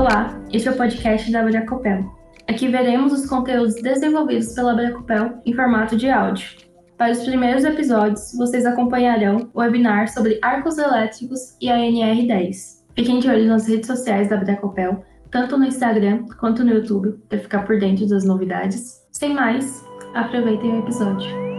Olá, este é o podcast da Bracopel. Aqui veremos os conteúdos desenvolvidos pela Bracopel em formato de áudio. Para os primeiros episódios, vocês acompanharão o webinar sobre arcos elétricos e a NR10. Fiquem de olho nas redes sociais da Bracopel, tanto no Instagram quanto no YouTube, para ficar por dentro das novidades. Sem mais, aproveitem o episódio.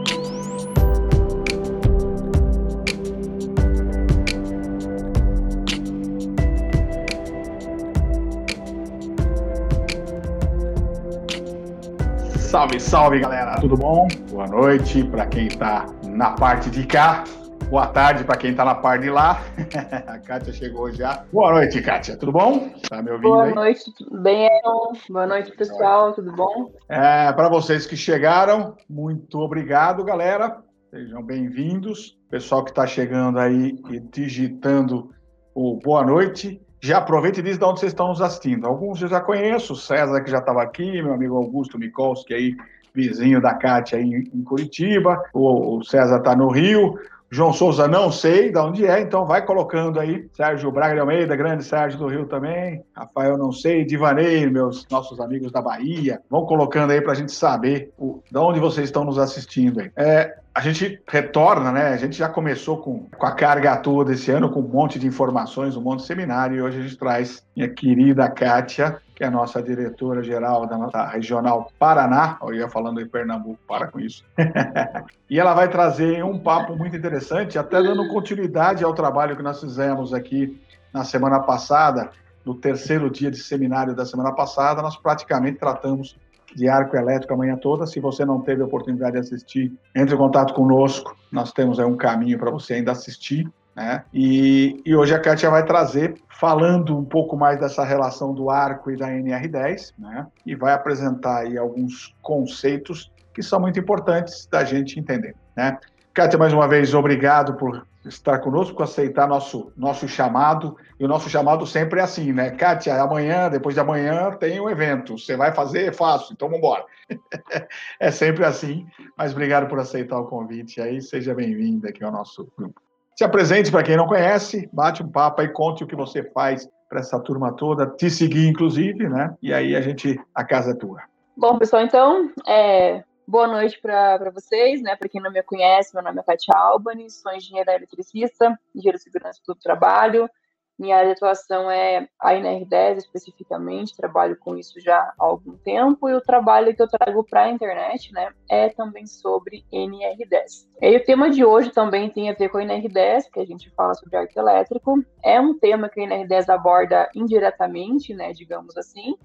Salve, salve galera, tudo bom? Boa noite para quem está na parte de cá. Boa tarde para quem está na parte de lá. A Kátia chegou já. Boa noite, Kátia. Tudo bom? Tá me ouvindo Boa aí? noite, tudo bem, Aaron? Boa noite, pessoal. Tudo bom? É, para vocês que chegaram, muito obrigado, galera. Sejam bem-vindos. Pessoal que está chegando aí e digitando o boa noite. Já aproveita e diz de onde vocês estão nos assistindo. Alguns eu já conheço, o César que já estava aqui, meu amigo Augusto Mikolski aí, vizinho da Cátia em Curitiba, o, César está no Rio, João Souza não sei de onde é, então vai colocando aí. Sérgio Braga de Almeida, grande Sérgio do Rio também. Rafael não sei, Divanei, meus nossos amigos da Bahia. Vão colocando aí para a gente saber o, de onde vocês estão nos assistindo aí. É, a gente retorna, né? A gente já começou com, com a carga toda esse ano, com um monte de informações, um monte de seminário, e hoje a gente traz minha querida Kátia, que é a nossa diretora-geral da nossa regional Paraná, eu ia falando em Pernambuco, para com isso. e ela vai trazer um papo muito interessante, até dando continuidade ao trabalho que nós fizemos aqui na semana passada, no terceiro dia de seminário da semana passada, nós praticamente tratamos de arco elétrico a manhã toda. Se você não teve a oportunidade de assistir, entre em contato conosco. Nós temos aí um caminho para você ainda assistir. Né? E, e, hoje a Kátia vai trazer, falando um pouco mais dessa relação do arco e da NR10, né? e vai apresentar aí alguns conceitos que são muito importantes da gente entender. Né? Kátia, mais uma vez, obrigado por estar conosco, por aceitar nosso, nosso chamado. E o nosso chamado sempre é assim, né? Kátia, amanhã, depois de amanhã, tem um evento. Você vai fazer? Faço, então vamos embora. é sempre assim. Mas obrigado por aceitar o convite aí. Seja bem-vinda aqui ao nosso grupo. Se apresente para quem não conhece, bate um papo aí, conte o que você faz para essa turma toda, te seguir, inclusive, né? E aí a gente, a casa é tua. Bom, pessoal, então, é, Boa noite para vocês, né? Para quem não me conhece, meu nome é Katia Albani, sou engenheira eletricista, engenheira de segurança do trabalho. Minha área de atuação é a NR10 especificamente, trabalho com isso já há algum tempo, e o trabalho que eu trago para a internet, né, é também sobre NR10. E o tema de hoje também tem a ver com a NR10, que a gente fala sobre arco elétrico. É um tema que a NR10 aborda indiretamente, né, digamos assim,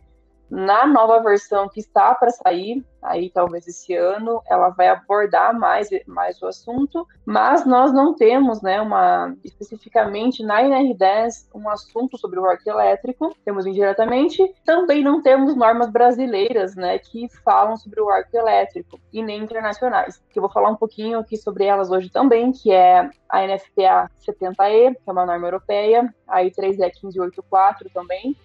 na nova versão que está para sair, aí talvez esse ano, ela vai abordar mais, mais o assunto, mas nós não temos, né, uma, especificamente na NR10, um assunto sobre o arco elétrico, temos indiretamente, também não temos normas brasileiras, né, que falam sobre o arco elétrico, e nem internacionais, que eu vou falar um pouquinho aqui sobre elas hoje também, que é a NFPA 70E, que é uma norma europeia, a I3E 1584 também,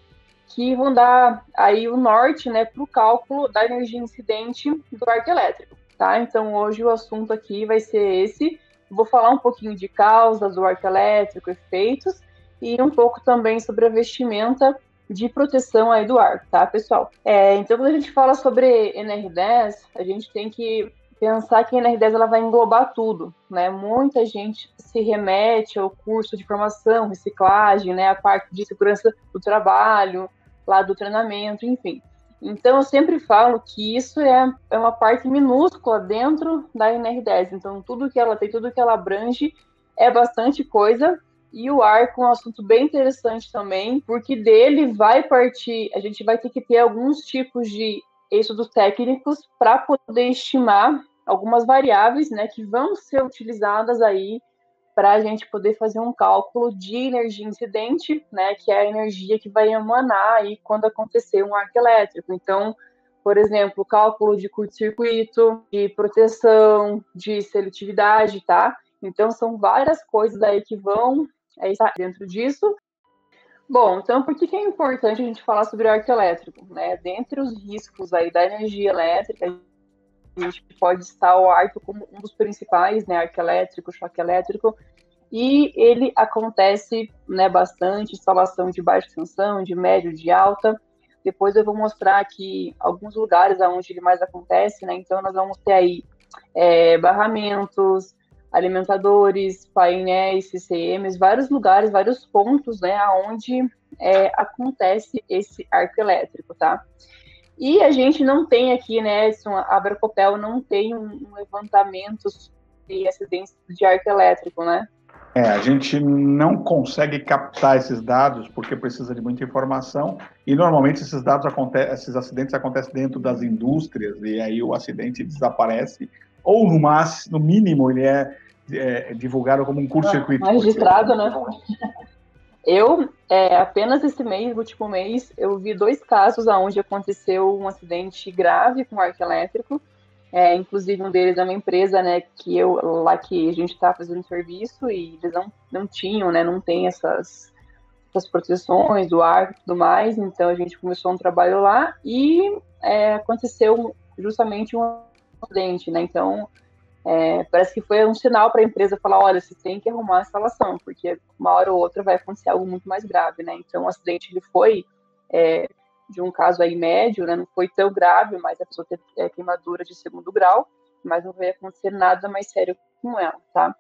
que vão dar aí o norte, né, para o cálculo da energia incidente do arco elétrico, tá? Então hoje o assunto aqui vai ser esse. Vou falar um pouquinho de causas do arco elétrico, efeitos e um pouco também sobre a vestimenta de proteção aí do arco, tá, pessoal? É, então quando a gente fala sobre NR10, a gente tem que pensar que a NR10 ela vai englobar tudo, né? Muita gente se remete ao curso de formação, reciclagem, né? A parte de segurança do trabalho, lá do treinamento, enfim. Então, eu sempre falo que isso é, é uma parte minúscula dentro da NR10. Então, tudo que ela tem, tudo que ela abrange é bastante coisa. E o arco é um assunto bem interessante também, porque dele vai partir, a gente vai ter que ter alguns tipos de estudos técnicos para poder estimar algumas variáveis né, que vão ser utilizadas aí para a gente poder fazer um cálculo de energia incidente, né, que é a energia que vai emanar aí quando acontecer um arco elétrico. Então, por exemplo, cálculo de curto-circuito, de proteção, de seletividade, tá? Então, são várias coisas aí que vão é, estar dentro disso. Bom, então, por que, que é importante a gente falar sobre o arco elétrico? Né? Dentre os riscos aí da energia elétrica, a gente pode estar o arco como um dos principais, né, arco elétrico, choque elétrico, e ele acontece né, bastante, instalação de baixa tensão, de médio, de alta. Depois eu vou mostrar aqui alguns lugares onde ele mais acontece, né? Então nós vamos ter aí é, barramentos, alimentadores, painéis, CCMs, vários lugares, vários pontos, né, onde é, acontece esse arco elétrico, tá? E a gente não tem aqui, né, a Abracopel não tem um, um levantamento de acidentes de arco elétrico, né? É, a gente não consegue captar esses dados porque precisa de muita informação e normalmente esses dados acontecem, esses acidentes acontecem dentro das indústrias e aí o acidente desaparece ou no máximo, no mínimo ele é, é divulgado como um curto-circuito. Ah, registrado, né? Eu, é, apenas esse mês, último mês, eu vi dois casos onde aconteceu um acidente grave com arco elétrico. É, inclusive, um deles é uma empresa, né, que eu, lá que a gente está fazendo serviço e eles não, não tinham, né, não tem essas, essas proteções do ar e tudo mais, então a gente começou um trabalho lá e é, aconteceu justamente um acidente, né, então é, parece que foi um sinal para a empresa falar, olha, você tem que arrumar a instalação, porque uma hora ou outra vai acontecer algo muito mais grave, né, então o acidente ele foi é, de um caso aí médio, né, não foi tão grave, mas a pessoa teve é, queimadura de segundo grau, mas não vai acontecer nada mais sério com ela, tá?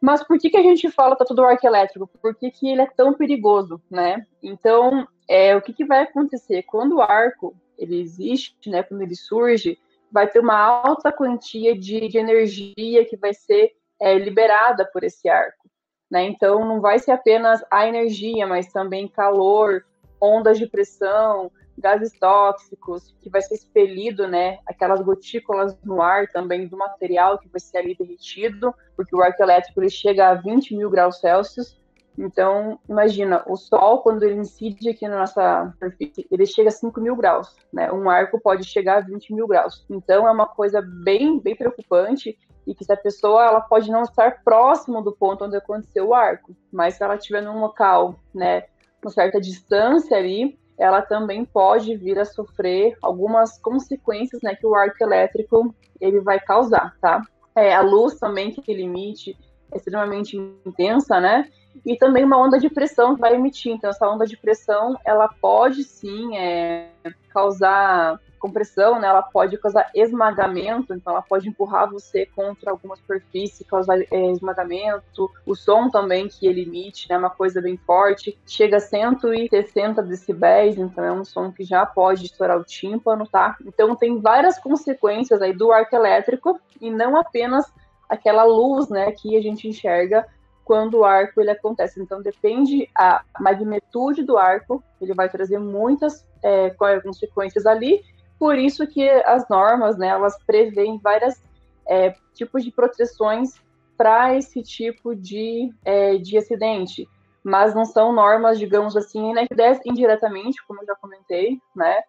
Mas por que, que a gente fala tá tudo arco elétrico? Por que, que ele é tão perigoso, né? Então, é, o que, que vai acontecer? Quando o arco ele existe, né, quando ele surge, vai ter uma alta quantia de, de energia que vai ser é, liberada por esse arco. Né? Então, não vai ser apenas a energia, mas também calor, ondas de pressão, gases tóxicos, que vai ser expelido, né, aquelas gotículas no ar também do material que vai ser ali derretido, porque o arco elétrico ele chega a 20 mil graus Celsius. Então, imagina, o Sol, quando ele incide aqui na nossa superfície, ele chega a 5 mil graus, né? Um arco pode chegar a 20 mil graus. Então, é uma coisa bem, bem preocupante e que se a pessoa ela pode não estar próximo do ponto onde aconteceu o arco, mas se ela estiver num local, né, uma certa distância ali, ela também pode vir a sofrer algumas consequências né, que o arco elétrico ele vai causar, tá? É, a luz também que emite é extremamente intensa, né? E também uma onda de pressão que vai emitir. Então, essa onda de pressão, ela pode sim é, causar compressão, né, ela pode causar esmagamento, então ela pode empurrar você contra alguma superfície, causar é, esmagamento. O som também que ele emite, né, é uma coisa bem forte, chega a 160 decibéis, então é um som que já pode estourar o tímpano, tá? Então tem várias consequências aí do arco elétrico e não apenas aquela luz, né, que a gente enxerga quando o arco ele acontece. Então depende a magnitude do arco, ele vai trazer muitas é, consequências ali. Por isso que as normas, né, elas prevêem vários é, tipos de proteções para esse tipo de, é, de acidente, mas não são normas, digamos assim, né, indiretamente, como eu já comentei, né,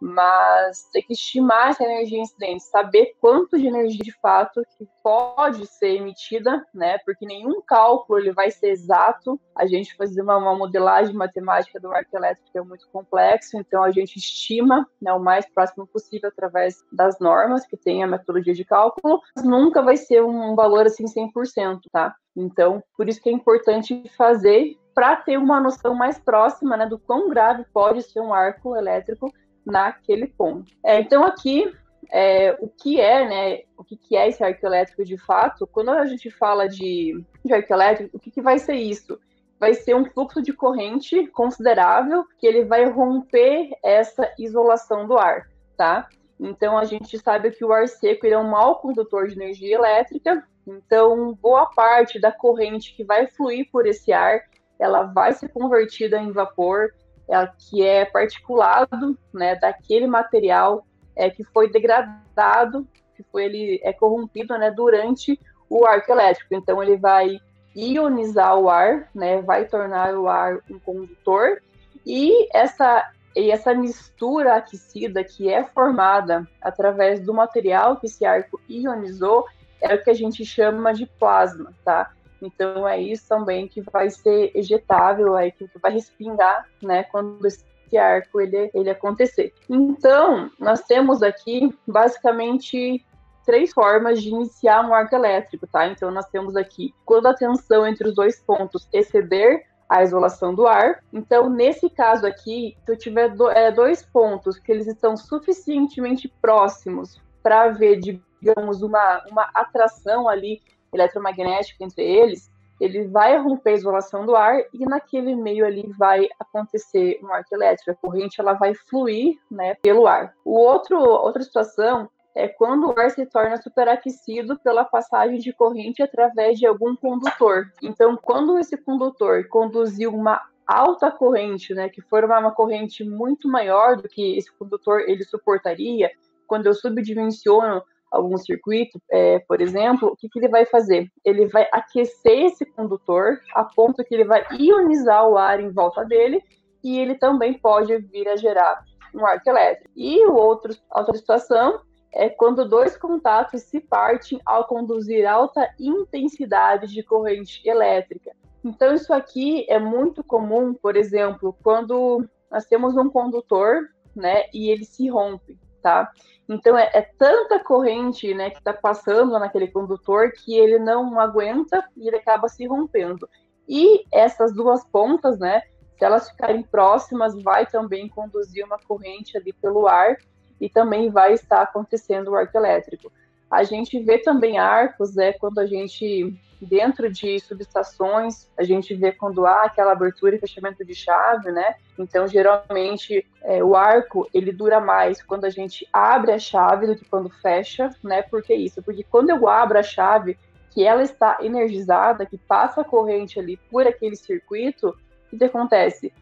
mas tem que estimar essa energia incidente, saber quanto de energia de fato que pode ser emitida, né? Porque nenhum cálculo ele vai ser exato. A gente fazer uma, uma modelagem matemática do arco elétrico é muito complexo, então a gente estima né, o mais próximo possível através das normas que tem a metodologia de cálculo, mas nunca vai ser um valor assim 100%, tá? Então, por isso que é importante fazer para ter uma noção mais próxima, né, do quão grave pode ser um arco elétrico naquele ponto. É, então aqui é, o que é, né? O que, que é esse arco elétrico de fato? Quando a gente fala de, de elétrico, o que, que vai ser isso? Vai ser um fluxo de corrente considerável que ele vai romper essa isolação do ar, tá? Então a gente sabe que o ar seco é um mau condutor de energia elétrica. Então boa parte da corrente que vai fluir por esse ar, ela vai ser convertida em vapor é, que é particulado né, daquele material é, que foi degradado, que foi ele é corrompido né, durante o arco elétrico. Então ele vai ionizar o ar, né, vai tornar o ar um condutor e essa e essa mistura aquecida que é formada através do material que esse arco ionizou é o que a gente chama de plasma, tá? Então é isso também que vai ser ejetável, aí que vai respingar, né, quando esse arco ele, ele acontecer. Então, nós temos aqui basicamente três formas de iniciar um arco elétrico, tá? Então nós temos aqui quando a tensão entre os dois pontos exceder a isolação do ar. Então, nesse caso aqui, se eu tiver do, é, dois pontos que eles estão suficientemente próximos para haver, digamos, uma, uma atração ali eletromagnética entre eles, ele vai romper a isolação do ar e naquele meio ali vai acontecer um arco elétrico. A corrente ela vai fluir né, pelo ar. O outro, outra situação é quando o ar se torna superaquecido pela passagem de corrente através de algum condutor. Então, quando esse condutor conduzir uma alta corrente, né, que for uma, uma corrente muito maior do que esse condutor ele suportaria, quando eu subdimensiono algum circuito, é, por exemplo, o que, que ele vai fazer? Ele vai aquecer esse condutor a ponto que ele vai ionizar o ar em volta dele e ele também pode vir a gerar um arco elétrico. E o outro, outra situação é quando dois contatos se partem ao conduzir alta intensidade de corrente elétrica. Então, isso aqui é muito comum, por exemplo, quando nós temos um condutor, né, e ele se rompe, tá? Então, é, é tanta corrente, né, que está passando naquele condutor que ele não aguenta e ele acaba se rompendo. E essas duas pontas, né, se elas ficarem próximas, vai também conduzir uma corrente ali pelo ar e também vai estar acontecendo o arco elétrico. A gente vê também arcos, né, quando a gente, dentro de subestações, a gente vê quando há aquela abertura e fechamento de chave, né? Então, geralmente, é, o arco, ele dura mais quando a gente abre a chave do que quando fecha, né? Por que isso? Porque quando eu abro a chave, que ela está energizada, que passa a corrente ali por aquele circuito, o que acontece?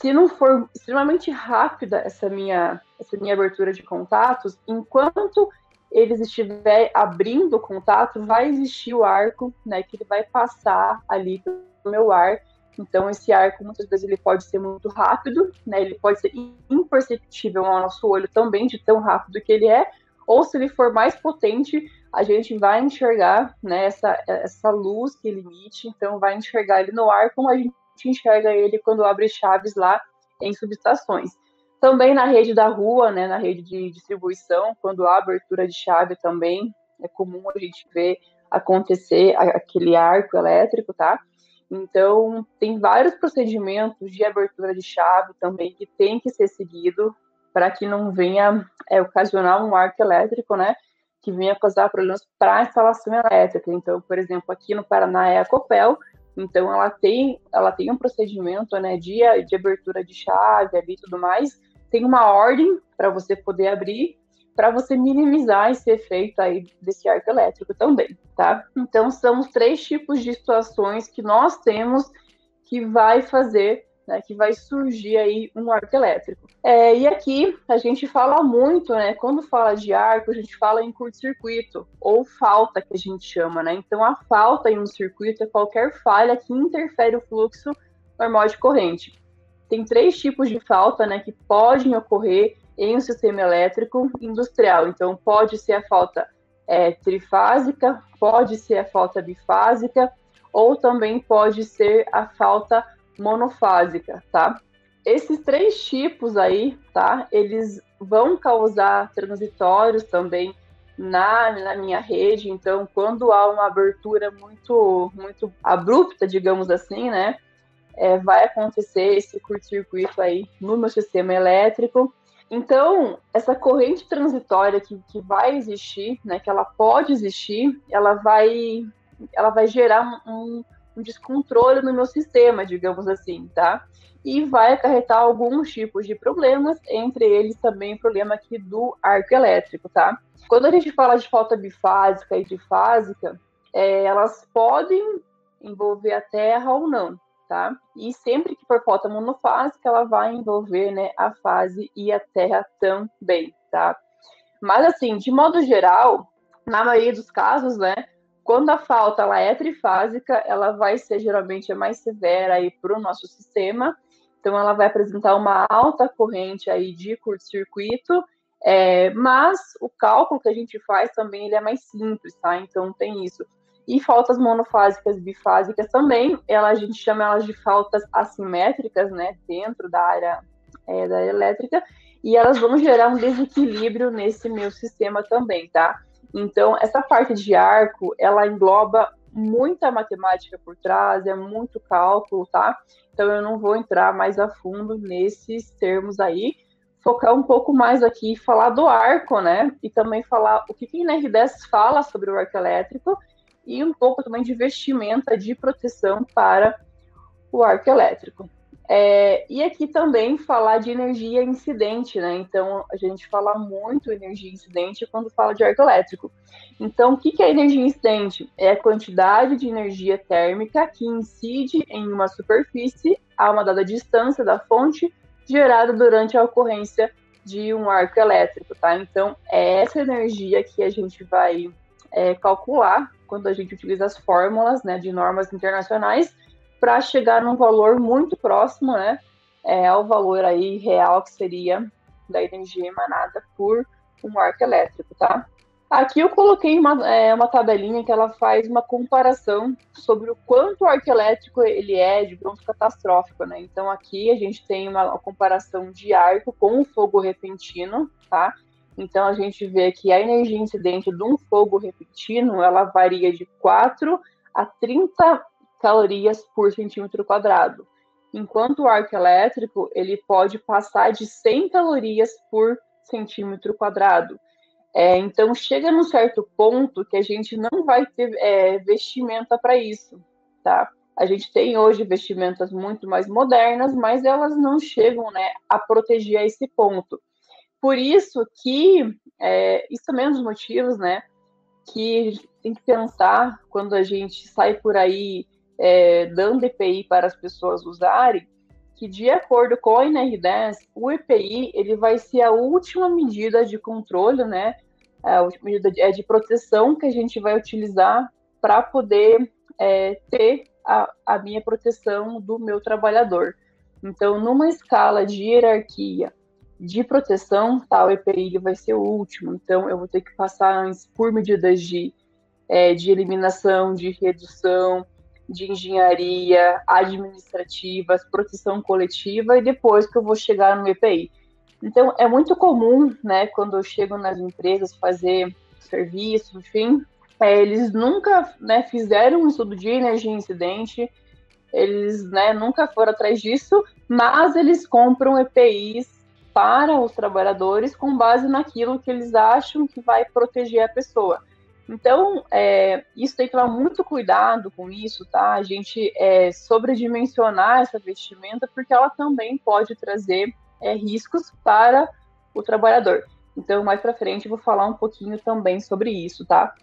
se não for extremamente rápida essa minha, essa minha abertura de contatos, enquanto eles estiver abrindo o contato, vai existir o arco, né, que ele vai passar ali pelo meu ar. Então esse arco muitas vezes ele pode ser muito rápido, né, ele pode ser imperceptível ao nosso olho também de tão rápido que ele é, ou se ele for mais potente, a gente vai enxergar, né, essa, essa luz que ele emite, então vai enxergar ele no ar como a gente enxerga ele quando abre chaves lá em subestações. Também na rede da rua, né, na rede de distribuição, quando há abertura de chave também, é comum a gente ver acontecer aquele arco elétrico, tá? Então, tem vários procedimentos de abertura de chave também que tem que ser seguido para que não venha é, ocasionar um arco elétrico, né? Que venha causar problemas para a instalação elétrica. Então, por exemplo, aqui no Paraná é a Copel, então ela tem, ela tem um procedimento, né, de, de abertura de chave ali e tudo mais. Tem uma ordem para você poder abrir, para você minimizar esse efeito aí desse arco elétrico também, tá? Então são os três tipos de situações que nós temos que vai fazer né, que vai surgir aí um arco elétrico. É, e aqui a gente fala muito, né, quando fala de arco, a gente fala em curto-circuito, ou falta, que a gente chama, né? Então, a falta em um circuito é qualquer falha que interfere o fluxo normal de corrente. Tem três tipos de falta, né, que podem ocorrer em um sistema elétrico industrial. Então, pode ser a falta é, trifásica, pode ser a falta bifásica, ou também pode ser a falta monofásica, tá? Esses três tipos aí, tá? Eles vão causar transitórios também na, na minha rede. Então, quando há uma abertura muito, muito abrupta, digamos assim, né? É, vai acontecer esse curto-circuito aí no meu sistema elétrico. Então, essa corrente transitória que, que vai existir, né, que ela pode existir, ela vai, ela vai gerar um, um descontrole no meu sistema, digamos assim, tá? E vai acarretar alguns tipos de problemas, entre eles também o problema aqui do arco elétrico, tá? Quando a gente fala de falta bifásica e trifásica, é, elas podem envolver a terra ou não, tá? E sempre que for falta monofásica, ela vai envolver, né, a fase e a terra também, tá? Mas assim, de modo geral, na maioria dos casos, né, quando a falta ela é trifásica, ela vai ser geralmente a mais severa aí para o nosso sistema. Então, ela vai apresentar uma alta corrente aí de curto-circuito, é, mas o cálculo que a gente faz também ele é mais simples, tá? Então, tem isso. E faltas monofásicas bifásicas também, ela, a gente chama elas de faltas assimétricas, né, dentro da área, é, da área elétrica, e elas vão gerar um desequilíbrio nesse meu sistema também, tá? Então, essa parte de arco, ela engloba muita matemática por trás, é muito cálculo, tá? Então, eu não vou entrar mais a fundo nesses termos aí, focar um pouco mais aqui, falar do arco, né? E também falar o que, que a NR10 fala sobre o arco elétrico e um pouco também de vestimenta de proteção para o arco elétrico. É, e aqui também falar de energia incidente, né? Então a gente fala muito energia incidente quando fala de arco elétrico. Então, o que, que é energia incidente? É a quantidade de energia térmica que incide em uma superfície a uma dada distância da fonte gerada durante a ocorrência de um arco elétrico, tá? Então, é essa energia que a gente vai é, calcular quando a gente utiliza as fórmulas né, de normas internacionais para chegar num valor muito próximo né, é, ao valor aí real que seria da energia emanada por um arco elétrico, tá? Aqui eu coloquei uma, é, uma tabelinha que ela faz uma comparação sobre o quanto o arco elétrico ele é de pronto catastrófico, né? Então aqui a gente tem uma, uma comparação de arco com o fogo repentino, tá? Então a gente vê que a energia incidente de um fogo repentino, ela varia de 4 a 30 calorias por centímetro quadrado. Enquanto o arco elétrico, ele pode passar de 100 calorias por centímetro quadrado. É, então, chega num certo ponto que a gente não vai ter é, vestimenta para isso, tá? A gente tem hoje vestimentas muito mais modernas, mas elas não chegam né, a proteger a esse ponto. Por isso que, é, isso também é um dos motivos, né, que a gente tem que pensar quando a gente sai por aí é, dando EPI para as pessoas usarem, que de acordo com a NR10, o EPI ele vai ser a última medida de controle, né? A última medida de, é de proteção que a gente vai utilizar para poder é, ter a, a minha proteção do meu trabalhador. Então, numa escala de hierarquia de proteção, o EPI vai ser o último. Então, eu vou ter que passar antes por medidas de, é, de eliminação, de redução, de engenharia, administrativas, proteção coletiva e depois que eu vou chegar no EPI. Então, é muito comum, né, quando eu chego nas empresas fazer serviço, enfim, é, eles nunca né, fizeram um estudo de energia incidente, eles né, nunca foram atrás disso, mas eles compram EPIs para os trabalhadores com base naquilo que eles acham que vai proteger a pessoa. Então, é, isso tem que tomar muito cuidado com isso, tá? A gente é, sobredimensionar essa vestimenta, porque ela também pode trazer é, riscos para o trabalhador. Então, mais para frente, eu vou falar um pouquinho também sobre isso, tá?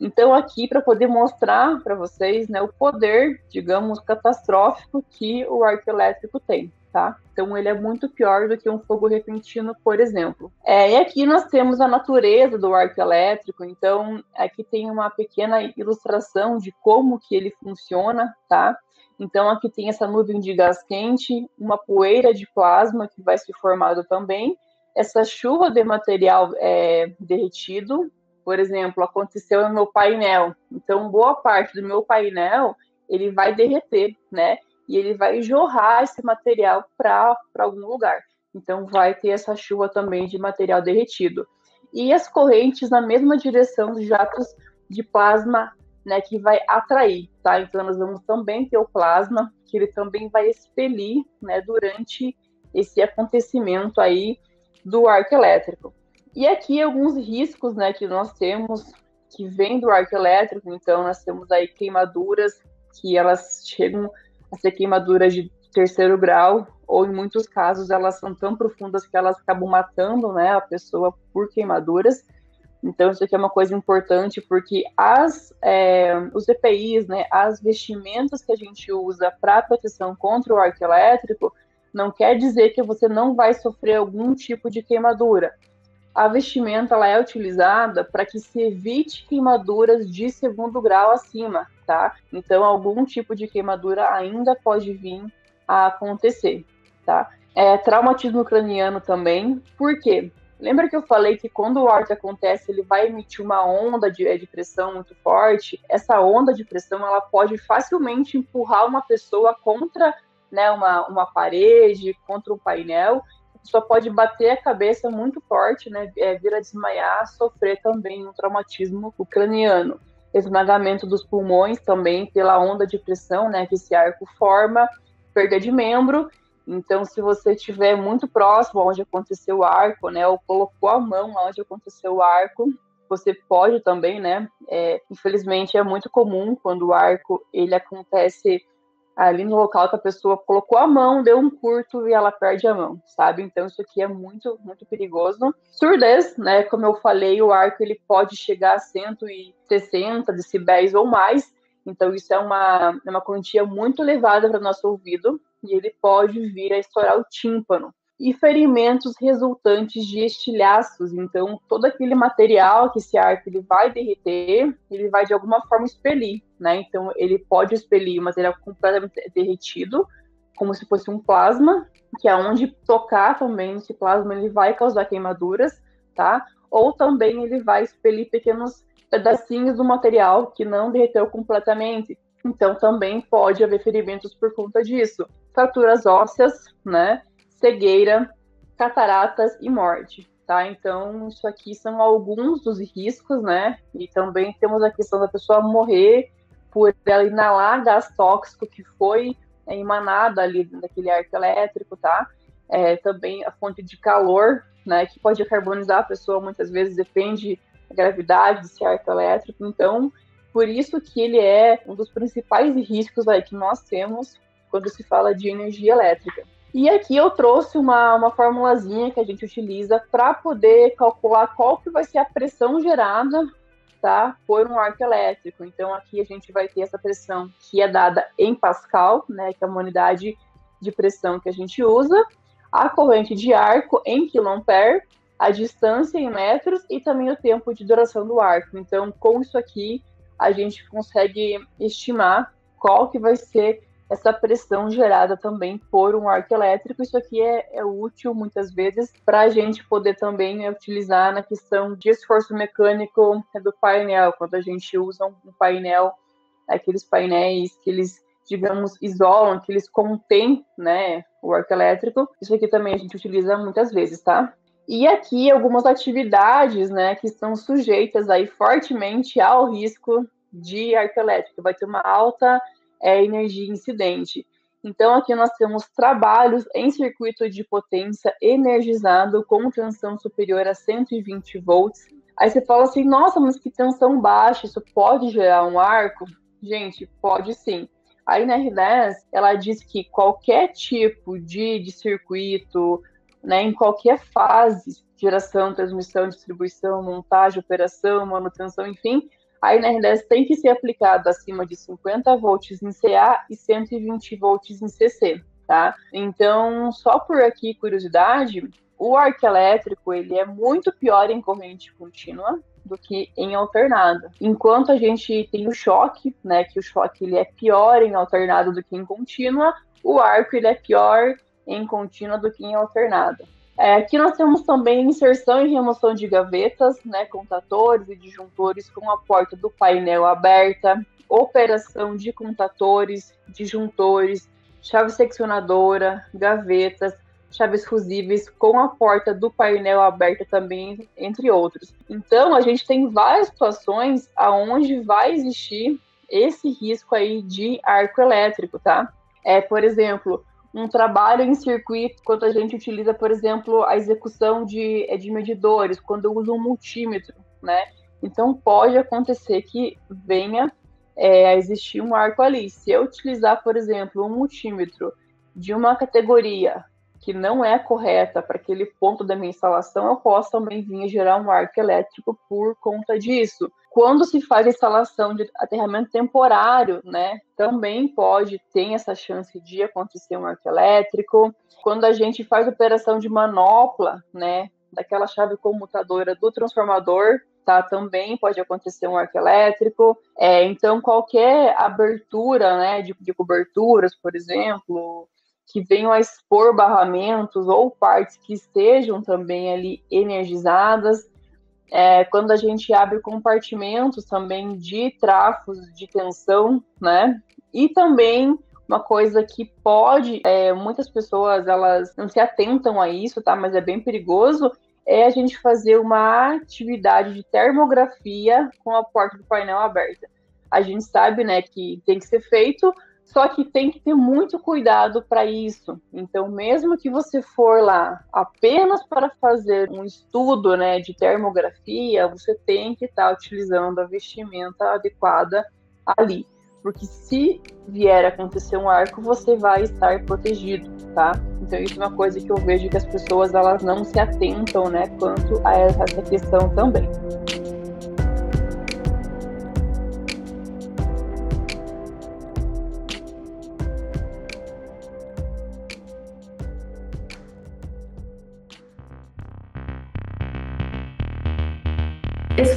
Então, aqui, para poder mostrar para vocês né, o poder, digamos, catastrófico que o arco elétrico tem tá? Então ele é muito pior do que um fogo repentino, por exemplo. É, e aqui nós temos a natureza do arco elétrico, então aqui tem uma pequena ilustração de como que ele funciona, tá? Então aqui tem essa nuvem de gás quente, uma poeira de plasma que vai se formando também, essa chuva de material é, derretido, por exemplo, aconteceu no meu painel. Então boa parte do meu painel ele vai derreter, né? E ele vai jorrar esse material para algum lugar. Então, vai ter essa chuva também de material derretido. E as correntes na mesma direção dos jatos de plasma, né, que vai atrair, tá? Então, nós vamos também ter o plasma, que ele também vai expelir, né, durante esse acontecimento aí do arco elétrico. E aqui alguns riscos, né, que nós temos que vem do arco elétrico, então nós temos aí queimaduras que elas chegam a ser queimaduras de terceiro grau, ou em muitos casos elas são tão profundas que elas acabam matando né, a pessoa por queimaduras. Então, isso aqui é uma coisa importante, porque as, é, os EPIs, né, as vestimentas que a gente usa para proteção contra o arco elétrico, não quer dizer que você não vai sofrer algum tipo de queimadura. A vestimenta ela é utilizada para que se evite queimaduras de segundo grau acima, tá? Então, algum tipo de queimadura ainda pode vir a acontecer, tá? É, traumatismo craniano também, por quê? Lembra que eu falei que quando o arco acontece, ele vai emitir uma onda de, de, pressão muito forte? Essa onda de pressão, ela pode facilmente empurrar uma pessoa contra né, uma, uma parede, contra um painel. Só pode bater a cabeça muito forte, né, é, vir a desmaiar, sofrer também um traumatismo craniano. Esmagamento dos pulmões também pela onda de pressão, né, que esse arco forma, perda de membro. Então, se você estiver muito próximo onde aconteceu o arco, né, ou colocou a mão onde aconteceu o arco, você pode também, né, é, infelizmente é muito comum quando o arco ele acontece ali no local que a pessoa colocou a mão, deu um curto e ela perde a mão, sabe? Então isso aqui é muito, muito perigoso. Surdez, né? Como eu falei, o arco ele pode chegar a 160 decibéis ou mais. Então isso é uma, é uma quantia muito elevada para o nosso ouvido e ele pode vir a estourar o tímpano e ferimentos resultantes de estilhaços. Então, todo aquele material que esse arco ele vai derreter, ele vai de alguma forma expelir, né? Então, ele pode expelir o material completamente derretido, como se fosse um plasma, que é onde tocar também esse plasma ele vai causar queimaduras, tá? Ou também ele vai expelir pequenos pedacinhos do material que não derreteu completamente. Então, também pode haver ferimentos por conta disso. Fraturas ósseas, né? Cegueira, cataratas e morte. Tá? Então, isso aqui são alguns dos riscos, né? E também temos a questão da pessoa morrer por ela inalar gás tóxico que foi é, emanado ali daquele arco elétrico, tá? É, também a fonte de calor, né? Que pode carbonizar a pessoa, muitas vezes depende da gravidade desse arco elétrico. Então, por isso que ele é um dos principais riscos aí que nós temos quando se fala de energia elétrica. E aqui eu trouxe uma, uma formulazinha que a gente utiliza para poder calcular qual que vai ser a pressão gerada tá, por um arco elétrico. Então aqui a gente vai ter essa pressão que é dada em Pascal, né, que é uma unidade de pressão que a gente usa, a corrente de arco em quiloampere, a distância em metros e também o tempo de duração do arco. Então, com isso aqui, a gente consegue estimar qual que vai ser essa pressão gerada também por um arco elétrico. Isso aqui é, é útil muitas vezes para a gente poder também utilizar na questão de esforço mecânico do painel, quando a gente usa um painel, aqueles painéis que eles, digamos, isolam, que eles contêm né, o arco elétrico. Isso aqui também a gente utiliza muitas vezes, tá? E aqui algumas atividades, né, que estão sujeitas aí fortemente ao risco de arco elétrico. Vai ter uma alta é energia incidente. Então, aqui nós temos trabalhos em circuito de potência energizado com tensão superior a 120 volts. Aí você fala assim, nossa, mas que tensão baixa, isso pode gerar um arco? Gente, pode sim. A NR10, ela diz que qualquer tipo de, de circuito, né, em qualquer fase, geração, transmissão, distribuição, montagem, operação, manutenção, enfim, a NR10 tem que ser aplicada acima de 50 volts em CA e 120 volts em CC, tá? Então, só por aqui, curiosidade, o arco elétrico, ele é muito pior em corrente contínua do que em alternada. Enquanto a gente tem o choque, né, que o choque ele é pior em alternada do que em contínua, o arco ele é pior em contínua do que em alternada. É, aqui nós temos também inserção e remoção de gavetas, né, contatores e disjuntores com a porta do painel aberta, operação de contatores, disjuntores, chave seccionadora, gavetas, chaves fusíveis com a porta do painel aberta também, entre outros. Então, a gente tem várias situações aonde vai existir esse risco aí de arco elétrico, tá? É, por exemplo, um trabalho em circuito, quando a gente utiliza, por exemplo, a execução de, é, de medidores, quando eu uso um multímetro, né? Então, pode acontecer que venha é, a existir um arco ali. Se eu utilizar, por exemplo, um multímetro de uma categoria que não é correta para aquele ponto da minha instalação, eu posso também vir gerar um arco elétrico por conta disso. Quando se faz a instalação de aterramento temporário, né, também pode ter essa chance de acontecer um arco elétrico. Quando a gente faz operação de manopla, né, daquela chave comutadora do transformador, tá, também pode acontecer um arco elétrico. É, então, qualquer abertura, né, de, de coberturas, por exemplo, que venham a expor barramentos ou partes que estejam também ali energizadas, é, quando a gente abre compartimentos também de trafos de tensão, né? E também uma coisa que pode, é, muitas pessoas elas não se atentam a isso, tá? Mas é bem perigoso. É a gente fazer uma atividade de termografia com a porta do painel aberta. A gente sabe, né, que tem que ser feito, só que tem que ter muito cuidado para isso. Então, mesmo que você for lá apenas para fazer um estudo né, de termografia, você tem que estar tá utilizando a vestimenta adequada ali. Porque se vier acontecer um arco, você vai estar protegido, tá? Então isso é uma coisa que eu vejo que as pessoas elas não se atentam, né, quanto a essa questão também.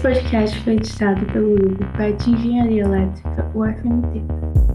Podcast foi editado pelo grupo PET Engenharia Elétrica, UFMT.